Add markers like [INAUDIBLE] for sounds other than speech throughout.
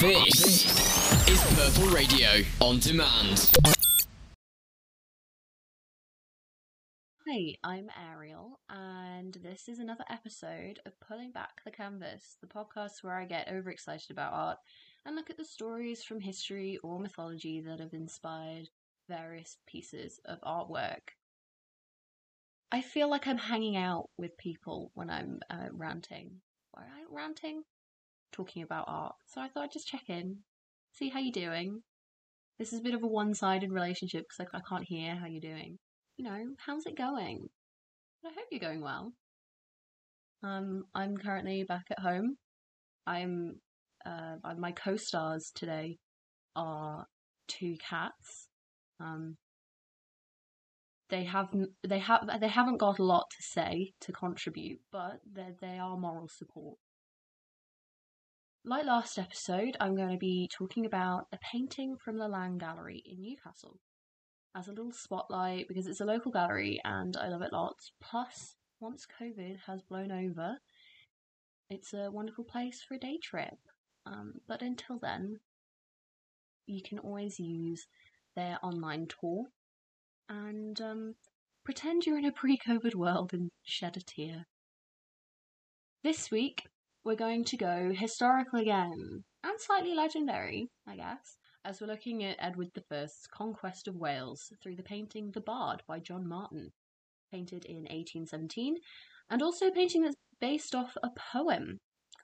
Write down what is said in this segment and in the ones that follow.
This is Purple Radio on demand. Hi, I'm Ariel, and this is another episode of Pulling Back the Canvas, the podcast where I get overexcited about art and look at the stories from history or mythology that have inspired various pieces of artwork. I feel like I'm hanging out with people when I'm uh, ranting. Why am I ranting? Talking about art. So I thought I'd just check in, see how you're doing. This is a bit of a one-sided relationship because I, I can't hear how you're doing you know, how's it going? I hope you're going well. Um, I'm currently back at home. I'm uh, my co-stars today are two cats. Um, they have they have they haven't got a lot to say to contribute, but they they are moral support. Like last episode, I'm going to be talking about a painting from the Laing Gallery in Newcastle as a little spotlight because it's a local gallery and I love it lots. Plus, once COVID has blown over, it's a wonderful place for a day trip. Um, but until then, you can always use their online tour and um, pretend you're in a pre COVID world and shed a tear. This week, we're going to go historical again and slightly legendary, I guess as we're looking at Edward I's conquest of Wales through the painting The Bard by John Martin, painted in 1817, and also a painting that's based off a poem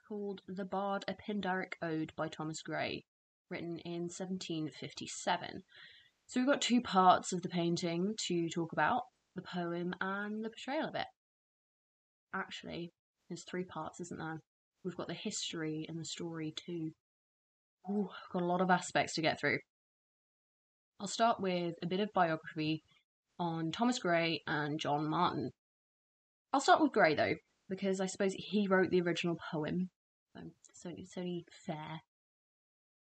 called The Bard, a Pindaric Ode by Thomas Gray, written in 1757. So we've got two parts of the painting to talk about the poem and the portrayal of it. Actually, there's three parts, isn't there? We've got the history and the story too. Ooh, got a lot of aspects to get through. I'll start with a bit of biography on Thomas Gray and John Martin. I'll start with Gray though, because I suppose he wrote the original poem, so it's only fair.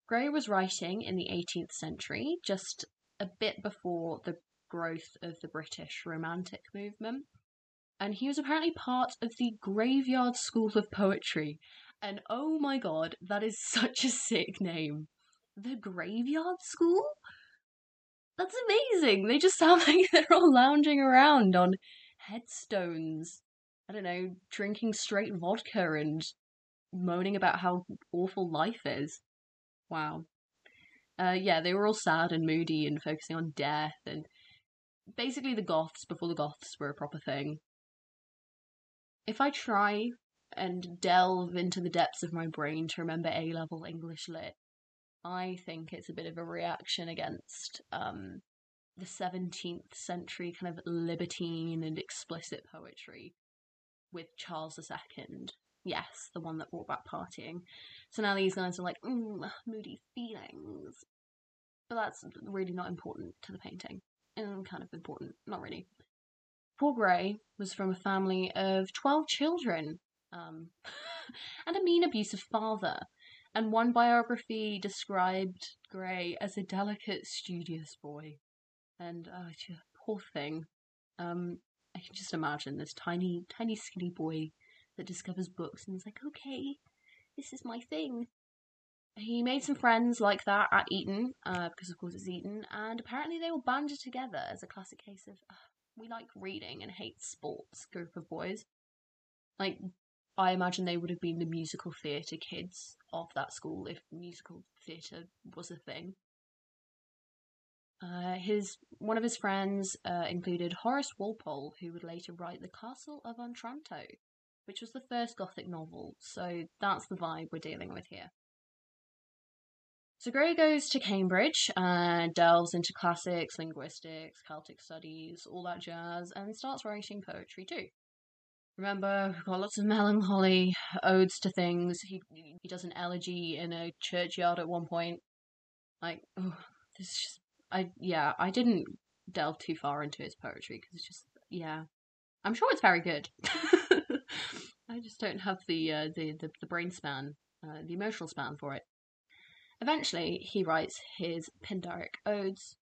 Gray was writing in the 18th century, just a bit before the growth of the British Romantic movement, and he was apparently part of the Graveyard School of Poetry, and oh my god, that is [LAUGHS] such a sick name. The Graveyard School? That's amazing. They just sound [LAUGHS] like they're all lounging around on headstones. I don't know, drinking straight vodka and moaning about how awful life is. Wow. Uh, yeah, they were all sad and moody and focusing on death and basically the Goths before the Goths were a proper thing. If I try and delve into the depths of my brain to remember A level English lit, I think it's a bit of a reaction against um, the 17th century kind of libertine and explicit poetry with Charles II. Yes, the one that brought back partying. So now these guys are like, mm, moody feelings. But that's really not important to the painting. And kind of important, not really. Paul Gray was from a family of 12 children um, [LAUGHS] and a mean, abusive father. And one biography described Gray as a delicate, studious boy. And, uh, poor thing. Um, I can just imagine this tiny, tiny, skinny boy that discovers books and is like, okay, this is my thing. He made some friends like that at Eton, uh, because of course it's Eton, and apparently they were banded together as a classic case of we like reading and hate sports group of boys. Like I imagine they would have been the musical theatre kids of that school if musical theatre was a thing. Uh, his one of his friends uh, included Horace Walpole, who would later write *The Castle of Otranto*, which was the first Gothic novel. So that's the vibe we're dealing with here. So Gray goes to Cambridge and delves into classics, linguistics, Celtic studies, all that jazz, and starts writing poetry too. Remember, we've got lots of melancholy odes to things. He he does an elegy in a churchyard at one point. Like, oh, this just, I yeah, I didn't delve too far into his poetry because it's just yeah, I'm sure it's very good. [LAUGHS] I just don't have the uh, the, the the brain span, uh, the emotional span for it. Eventually, he writes his Pindaric odes,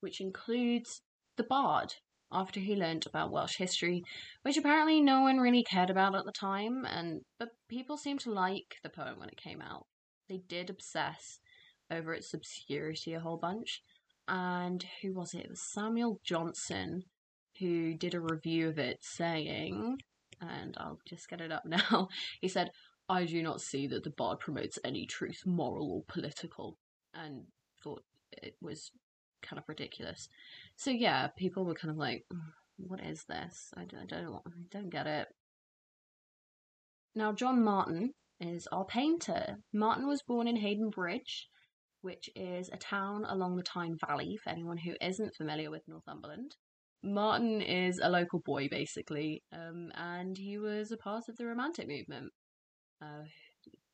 which includes the Bard, after he learned about Welsh history, which apparently no one really cared about at the time, and but people seemed to like the poem when it came out. they did obsess over its obscurity a whole bunch. And who was it? It was Samuel Johnson who did a review of it saying, and I'll just get it up [LAUGHS] now. He said, I do not see that the bard promotes any truth, moral or political, and thought it was kind of ridiculous. So yeah, people were kind of like, "What is this? I don't, I don't, I don't get it." Now, John Martin is our painter. Martin was born in Haydon Bridge, which is a town along the Tyne Valley. For anyone who isn't familiar with Northumberland, Martin is a local boy, basically, um, and he was a part of the Romantic movement.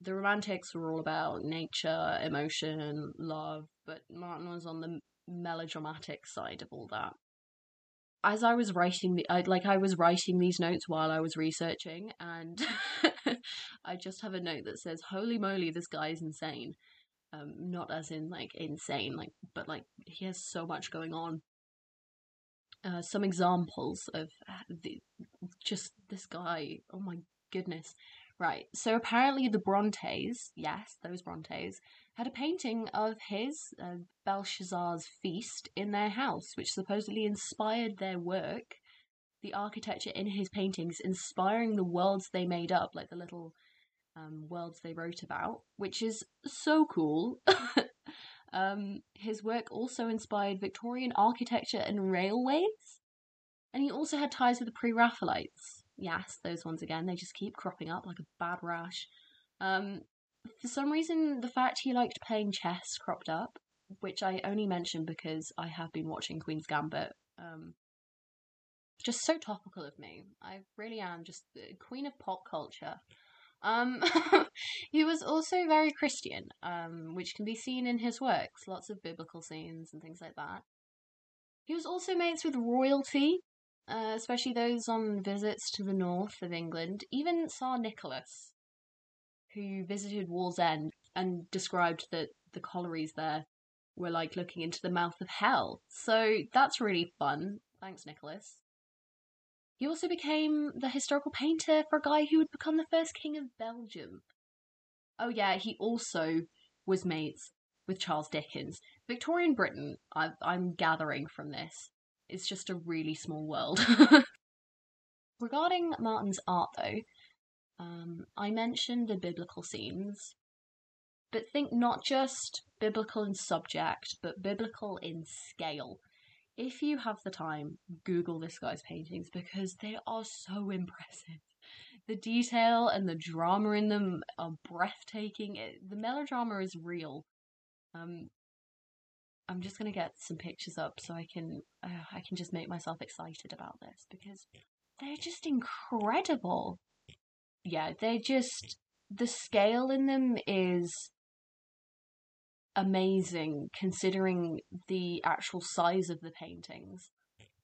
The Romantics were all about nature, emotion, love, but Martin was on the melodramatic side of all that. As I was writing the, I, like I was writing these notes while I was researching, and [LAUGHS] I just have a note that says, "Holy moly, this guy is insane." Um, not as in like insane, like, but like he has so much going on uh, some examples of uh, the, just this guy. Oh my goodness. Right, so apparently the Brontes, yes, those Brontes, had a painting of his, uh, Belshazzar's Feast, in their house, which supposedly inspired their work. The architecture in his paintings inspiring the worlds they made up, like the little um, worlds they wrote about, which is so cool. [LAUGHS] Um, his work also inspired Victorian architecture and railways. And he also had ties with the Pre Raphaelites. Yes, those ones again, they just keep cropping up like a bad rash. Um, for some reason, the fact he liked playing chess cropped up, which I only mention because I have been watching Queen's Gambit. Um, just so topical of me. I really am just the queen of pop culture. Um, [LAUGHS] he was also very Christian, um, which can be seen in his works, lots of biblical scenes and things like that. He was also mates with royalty, uh, especially those on visits to the north of England, even Tsar Nicholas, who visited Wallsend and described that the collieries there were like looking into the mouth of hell. So that's really fun. Thanks, Nicholas. He also became the historical painter for a guy who would become the first king of Belgium. Oh, yeah, he also was mates with Charles Dickens. Victorian Britain, I, I'm gathering from this, is just a really small world. [LAUGHS] Regarding Martin's art, though, um, I mentioned the biblical scenes, but think not just biblical in subject, but biblical in scale if you have the time, Google this guy's paintings because they are so [LAUGHS] impressive. The detail and the drama in them are breathtaking. It, the melodrama is real. Um, I'm just gonna get some pictures up so I can uh, I can just make myself excited about this because they're just incredible. Yeah, they're just the scale in them is amazing considering the actual size of the paintings,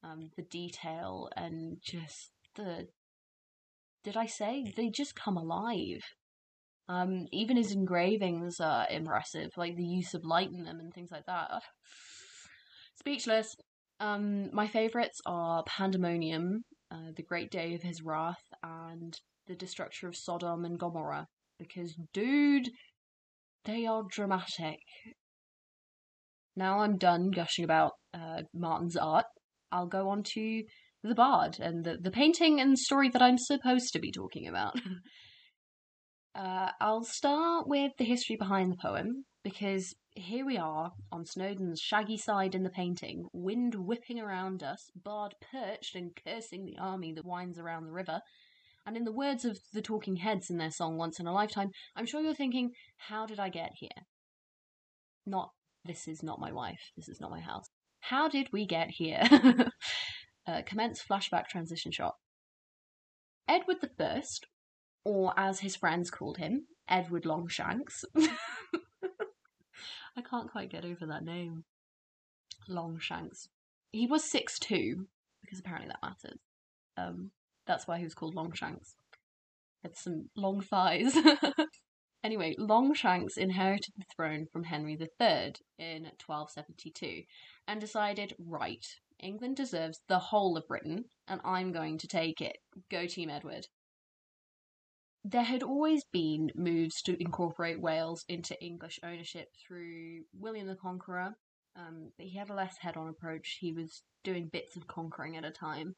um, the detail, and just the. Did I say they just come alive? Um, even his engravings are impressive, like the use of light in them and things like that. Speechless. Um, my favourites are Pandemonium, uh, The Great Day of His Wrath, and The Destruction of Sodom and Gomorrah. Because, dude, they are dramatic. Now I'm done gushing about uh, Martin's art. I'll go on to the bard and the, the painting and story that I'm supposed to be talking about. [LAUGHS] uh, I'll start with the history behind the poem because here we are on Snowdon's shaggy side in the painting, wind whipping around us, Bard perched and cursing the army that winds around the river. And in the words of the Talking Heads in their song Once in a Lifetime, I'm sure you're thinking, how did I get here? Not, this is not my wife, this is not my house. How did we get here? [LAUGHS] uh, commence flashback transition shot. Edward the First, or as his friends called him, Edward Longshanks. [LAUGHS] I can't quite get over that name. Longshanks. He was six two, because apparently that matters. Um, that's why he was called Longshanks. Had some long thighs. [LAUGHS] anyway, Longshanks inherited the throne from Henry III in 1272 and decided, right, England deserves the whole of Britain, and I'm going to take it. Go Team Edward. There had always been moves to incorporate Wales into English ownership through William the Conqueror, um, but he had a less head on approach. He was doing bits of conquering at a time.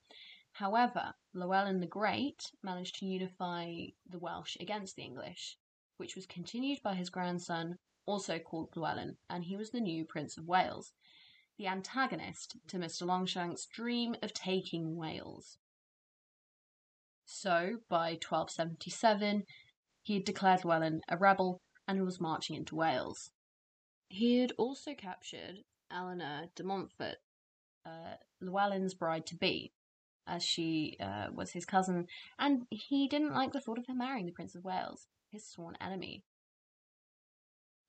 However, Llewellyn the Great managed to unify the Welsh against the English, which was continued by his grandson, also called Llewellyn, and he was the new Prince of Wales, the antagonist to Mr. Longshank's dream of taking Wales. So, by 1277, he had declared Llewellyn a rebel and was marching into Wales. He had also captured Eleanor de Montfort, uh, Llewellyn's bride to be, as she uh, was his cousin, and he didn't like the thought of her marrying the Prince of Wales, his sworn enemy.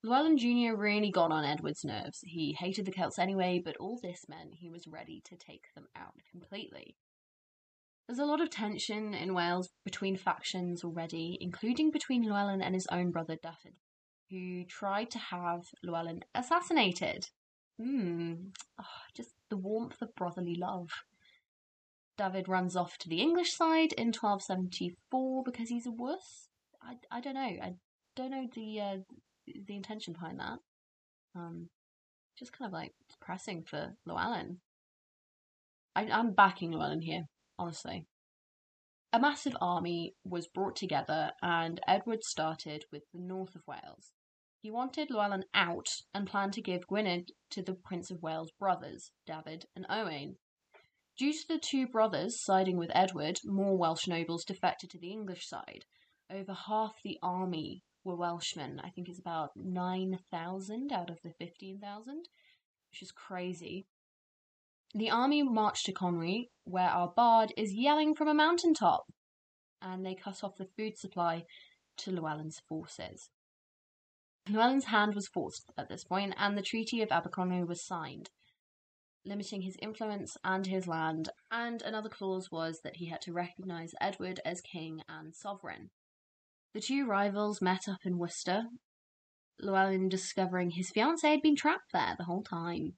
Llewellyn Jr. really got on Edward's nerves. He hated the Celts anyway, but all this meant he was ready to take them out completely. There's a lot of tension in Wales between factions already, including between Llewellyn and his own brother Dafydd, who tried to have Llewellyn assassinated. Hmm, oh, just the warmth of brotherly love. David runs off to the English side in 1274 because he's a wuss. I, I don't know. I don't know the uh, the intention behind that. Um, just kind of like depressing for Llewellyn. I, I'm backing Llewellyn here honestly. A massive army was brought together, and Edward started with the north of Wales. He wanted Llewellyn out and planned to give Gwynedd to the Prince of Wales' brothers, David and Owain. Due to the two brothers siding with Edward, more Welsh nobles defected to the English side. Over half the army were Welshmen. I think it's about 9,000 out of the 15,000, which is crazy. The army marched to Conwy, where our bard is yelling from a mountain top, and they cut off the food supply to Llewellyn's forces. Llewellyn's hand was forced at this point, and the Treaty of Aberconwy was signed, limiting his influence and his land, and another clause was that he had to recognise Edward as king and sovereign. The two rivals met up in Worcester, Llewellyn discovering his fiancée had been trapped there the whole time.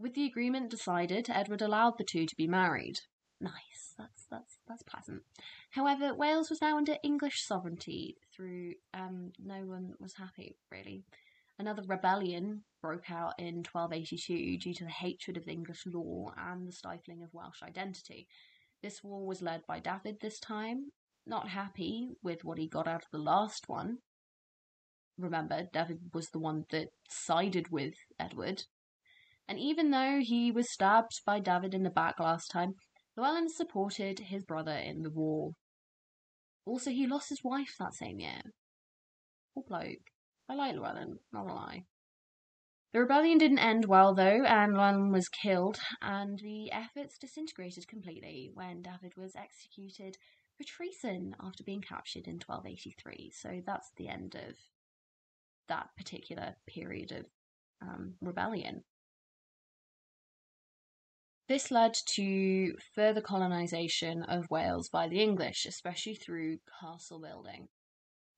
With the agreement decided, Edward allowed the two to be married. Nice, that's that's that's pleasant. However, Wales was now under English sovereignty through um no one was happy, really. Another rebellion broke out in 1282 due to the hatred of English law and the stifling of Welsh identity. This war was led by David this time, not happy with what he got out of the last one. Remember, David was the one that sided with Edward and even though he was stabbed by David in the back last time, Llewellyn supported his brother in the war. Also, he lost his wife that same year. Poor bloke. I like Llewellyn, not a lie. The rebellion didn't end well though, and Llewellyn was killed, and the efforts disintegrated completely when David was executed for treason after being captured in 1283. So that's the end of that particular period of um, rebellion. This led to further colonisation of Wales by the English, especially through castle building.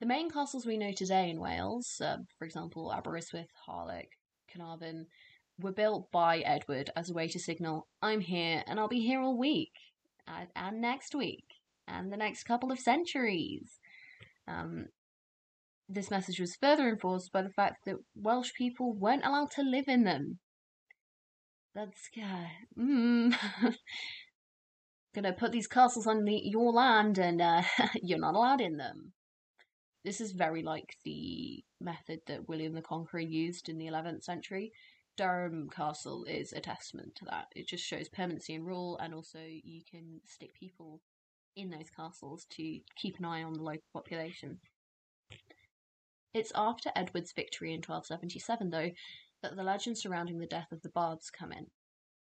The main castles we know today in Wales, uh, for example, Aberystwyth, Harlech, Carnarvon, were built by Edward as a way to signal, I'm here and I'll be here all week, and, next week, and the next couple of centuries. Um, this message was further enforced by the fact that Welsh people weren't allowed to live in them that's uh, mm, [LAUGHS] gonna put these castles on the, your land and uh, [LAUGHS] you're not allowed in them. This is very like the method that William the Conqueror used in the 11th century. Durham Castle is a testament to that. It just shows permanency and rule, and also you can stick people in those castles to keep an eye on the local population. It's after Edward's victory in 1277, though, that the legend surrounding the death of the bards come in.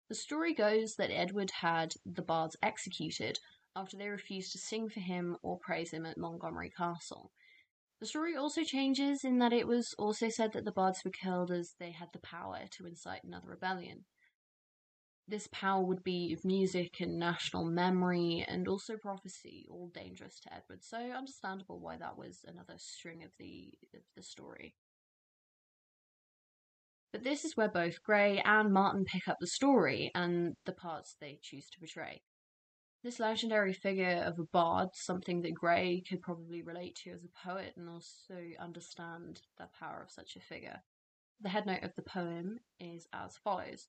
The story goes that Edward had the bards executed after they refused to sing for him or praise him at Montgomery Castle. The story also changes in that it was also said that the bards were killed as they had the power to incite another rebellion. This power would be of music and national memory and also prophecy, all dangerous to Edward, so understandable why that was another string of the of the story. But this is where both Gray and Martin pick up the story and the parts they choose to portray. This legendary figure of a bard, something that Gray could probably relate to as a poet and also understand the power of such a figure. The headnote of the poem is as follows.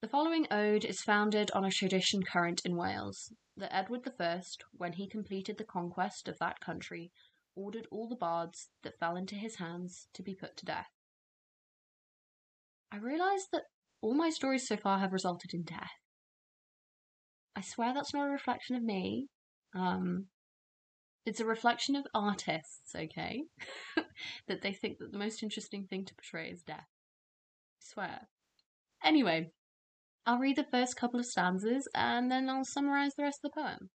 The following ode is founded on a tradition current in Wales, that Edward I, when he completed the conquest of that country, ordered all the bards that fell into his hands to be put to death. I realise that all my stories so far have resulted in death. I swear that's not a reflection of me. Um, it's a reflection of artists, okay? [LAUGHS] that they think that the most interesting thing to portray is death. I swear. Anyway, I'll read the first couple of stanzas and then I'll summarize the rest of the poem.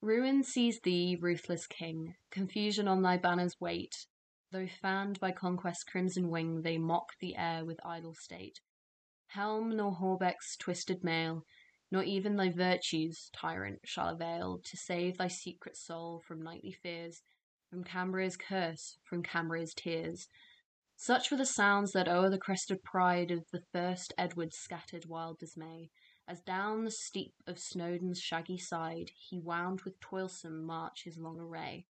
Ruin sees thee, ruthless king, confusion on thy banners wait. Though fanned by conquest's crimson wing, they mock the air with idle state. Helm nor hauberk's twisted mail, nor even thy virtues, tyrant, shall avail to save thy secret soul from nightly fears, from Cambria's curse, from Cambria's tears. Such were the sounds that o'er the crested pride of the first Edward scattered wild dismay, as down the steep of Snowdon's shaggy side he wound with toilsome march his long array.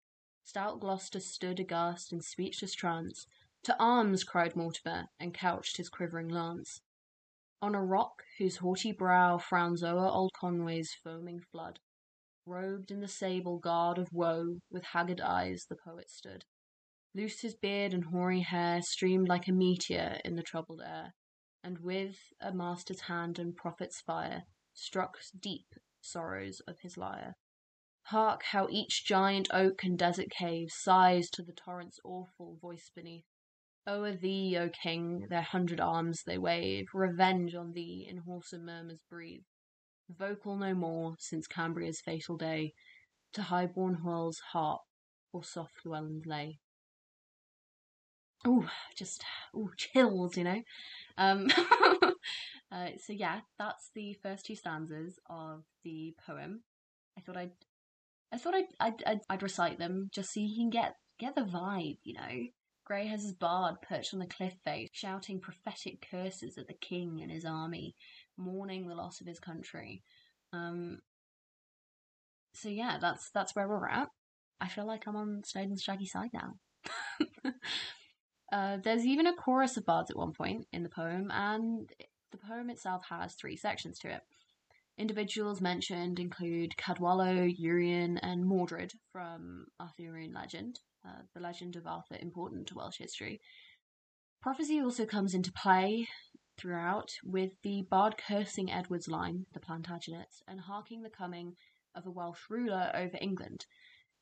Stout Gloucester stood aghast in speechless trance. To arms! cried Mortimer, and couched his quivering lance. On a rock whose haughty brow frowns o'er old Conway's foaming flood, Robed in the sable guard of woe, with haggard eyes the poet stood. Loose his beard and hoary hair streamed like a meteor in the troubled air, and with a master's hand and prophet's fire struck deep sorrows of his lyre. Hark how each giant oak and desert cave sighs to the torrent's awful voice beneath. O'er thee, O King, their hundred arms they wave, revenge on thee in wholesome murmurs breathe. Vocal no more, since Cambria's fatal day, to high-born Hoel's harp or soft Llewellyn's lay. Ooh, just ooh, [LAUGHS] chills, you know. Um, [LAUGHS] uh, so yeah, that's the first two stanzas of the poem. I thought I'd, I thought I'd, I'd, I'd, I'd recite them just so you can get get the vibe, you know. Gray has his bard perched on the cliff face, shouting prophetic curses at the king and his army, mourning the loss of his country. Um, so yeah, that's that's where we're at. I feel like I'm on Snowdon's shaggy side now. [LAUGHS] uh, there's even a chorus of bards at one point in the poem, and the poem itself has three sections to it. Individuals mentioned include Cadwallo, Urien, and Mordred from Arthurian legend uh, the legend of Arthur important to Welsh history. Prophecy also comes into play throughout, with the bard cursing Edward's line, the Plantagenets, and harking the coming of a Welsh ruler over England.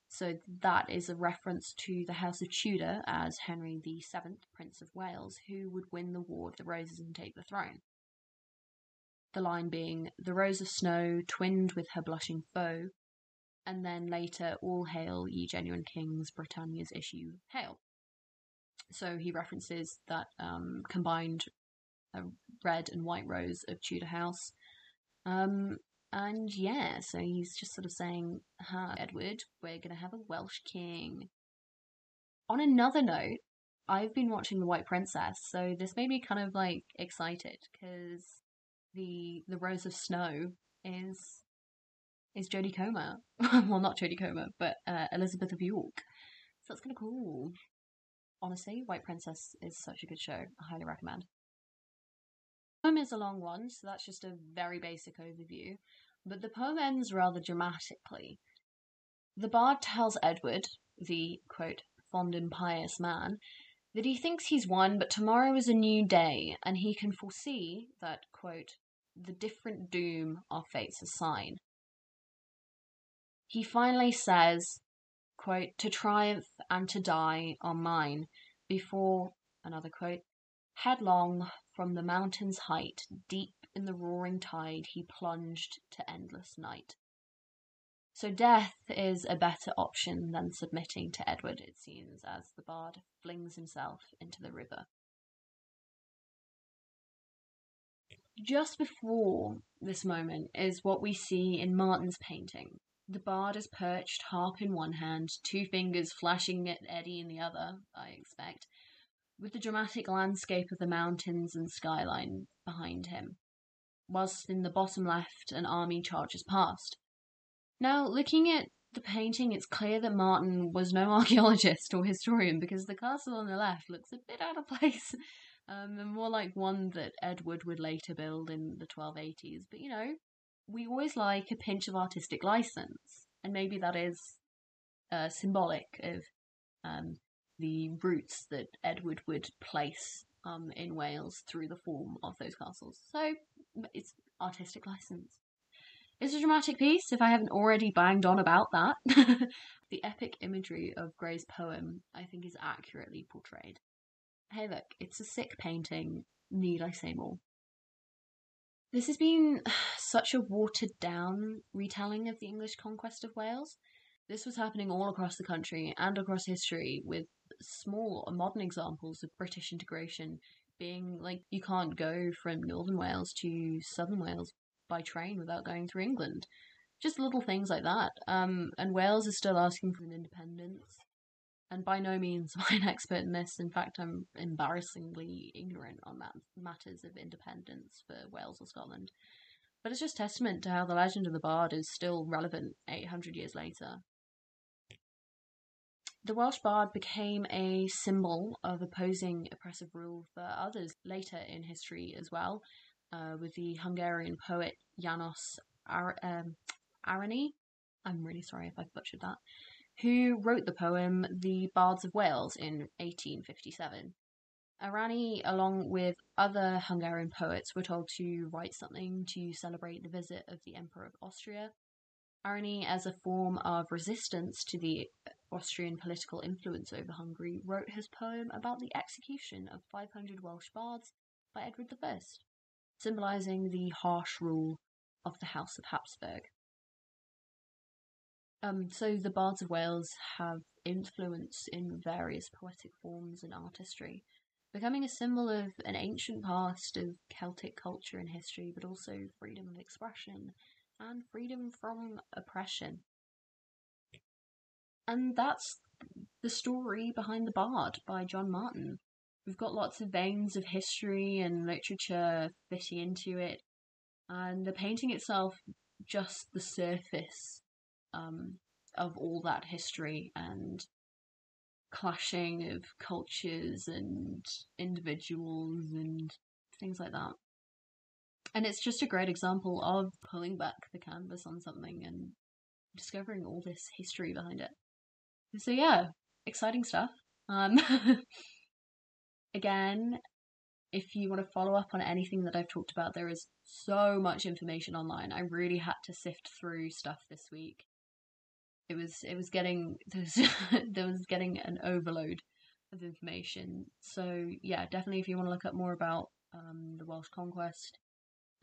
So that is a reference to the House of Tudor as Henry VII, Prince of Wales, who would win the War of the Roses and take the throne. The line being, The rose of snow, twinned with her blushing foe, and then later, all hail, ye genuine kings, Britannia's issue hail. So he references that um, combined red and white rose of Tudor House. Um, and yeah, so he's just sort of saying, Hi, Edward, we're going to have a Welsh king. On another note, I've been watching The White Princess, so this made me kind of like excited because the the Rose of Snow is is Jodie Comer. [LAUGHS] well, not Jodie Comer, but uh, Elizabeth of York. So that's kind of cool. Honestly, White Princess is such a good show. I highly recommend. The poem is a long one, so that's just a very basic overview. But the poem ends rather dramatically. The bard tells Edward, the quote, fond and pious man, that he thinks he's won, but tomorrow is a new day, and he can foresee that, quote, the different doom our fates assign. He finally says, quote, To triumph and to die are mine, before, another quote, Headlong from the mountain's height, deep in the roaring tide, he plunged to endless night. So death is a better option than submitting to Edward, it seems, as the bard flings himself into the river. Just before this moment is what we see in Martin's painting, the bard is perched, harp in one hand, two fingers flashing at Eddie in the other, I expect, with the dramatic landscape of the mountains and skyline behind him. whilst in the bottom left, an army charges past. Now, looking at the painting, it's clear that Martin was no [LAUGHS] archaeologist or historian because the castle on the left looks a bit out of place. Um, and more like one that Edward would later build in the 1280s. But you know, we always like a pinch of artistic license, and maybe that is uh, symbolic of um, the roots that Edward would place um, in Wales through the form of those castles. So it's artistic license. It's a dramatic piece, if I haven't already banged on about that. [LAUGHS] the epic imagery of Gray's poem, I think, is accurately portrayed. Hey, look, it's a sick painting. Need I say more? This has been [SIGHS] such a watered down retelling of the English conquest of Wales. This was happening all across the country and across history, with small modern examples of British integration being like you can't go from northern Wales to southern Wales by train without going through England. Just little things like that. Um, and Wales is still asking for an independence. And by no means [LAUGHS] am I an expert in this. In fact, I'm embarrassingly ignorant on matters of independence for Wales or Scotland. But it's just testament to how the legend of the Bard is still relevant 800 years later. The Welsh Bard became a symbol of opposing oppressive rule for others later in history as well, uh, with the Hungarian poet Janos Ar- um, Arany. I'm really sorry if I've butchered that. Who wrote the poem The Bards of Wales in 1857. Arany, along with other Hungarian poets, were told to write something to celebrate the visit of the Emperor of Austria. Arany, as a form of resistance to the Austrian political influence over Hungary, wrote his poem about the execution of 500 Welsh bards by Edward I symbolizing the harsh rule of the House of Habsburg. Um, so the Bards of Wales have influence in various poetic forms and artistry, becoming a symbol of an ancient past of Celtic culture and history, but also freedom of expression and freedom from oppression. And that's the story behind The Bard by John Martin. We've got lots of veins of history and literature fitting into it, and the painting itself just the surface um, of all that history and clashing of cultures and individuals and things like that. And it's just a great example of pulling back the canvas on something and discovering all this history behind it. So yeah, exciting stuff. Um, [LAUGHS] again, if you want to follow up on anything that I've talked about, there is so much information online. I really had to sift through stuff this week. It was it was getting [LAUGHS] there was, there was getting an overload of information. So yeah, definitely if you want to look up more about um, the Welsh conquest,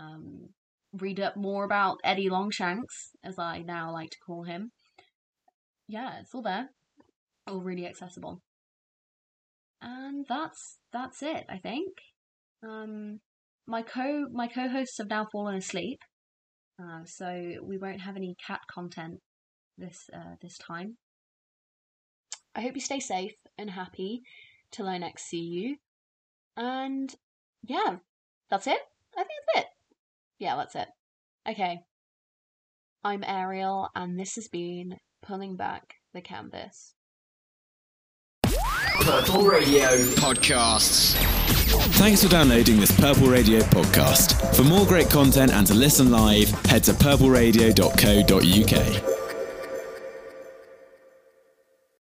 um, read up more about Eddie Longshanks, as I now like to call him. Yeah, it's all there, all really accessible and that's that's it. I think. Um, my co my co-hosts have now fallen asleep, uh, so we won't have any cat content this uh, this time. I hope you stay safe and happy till I next see you. And yeah, that's it. I think that's it. Yeah, that's it. Okay. I'm Ariel, and this has been Pulling Back the Canvas. Purple Radio Podcasts. Thanks for downloading this Purple Radio podcast. For more great content and to listen live, head to purpleradio.co.uk.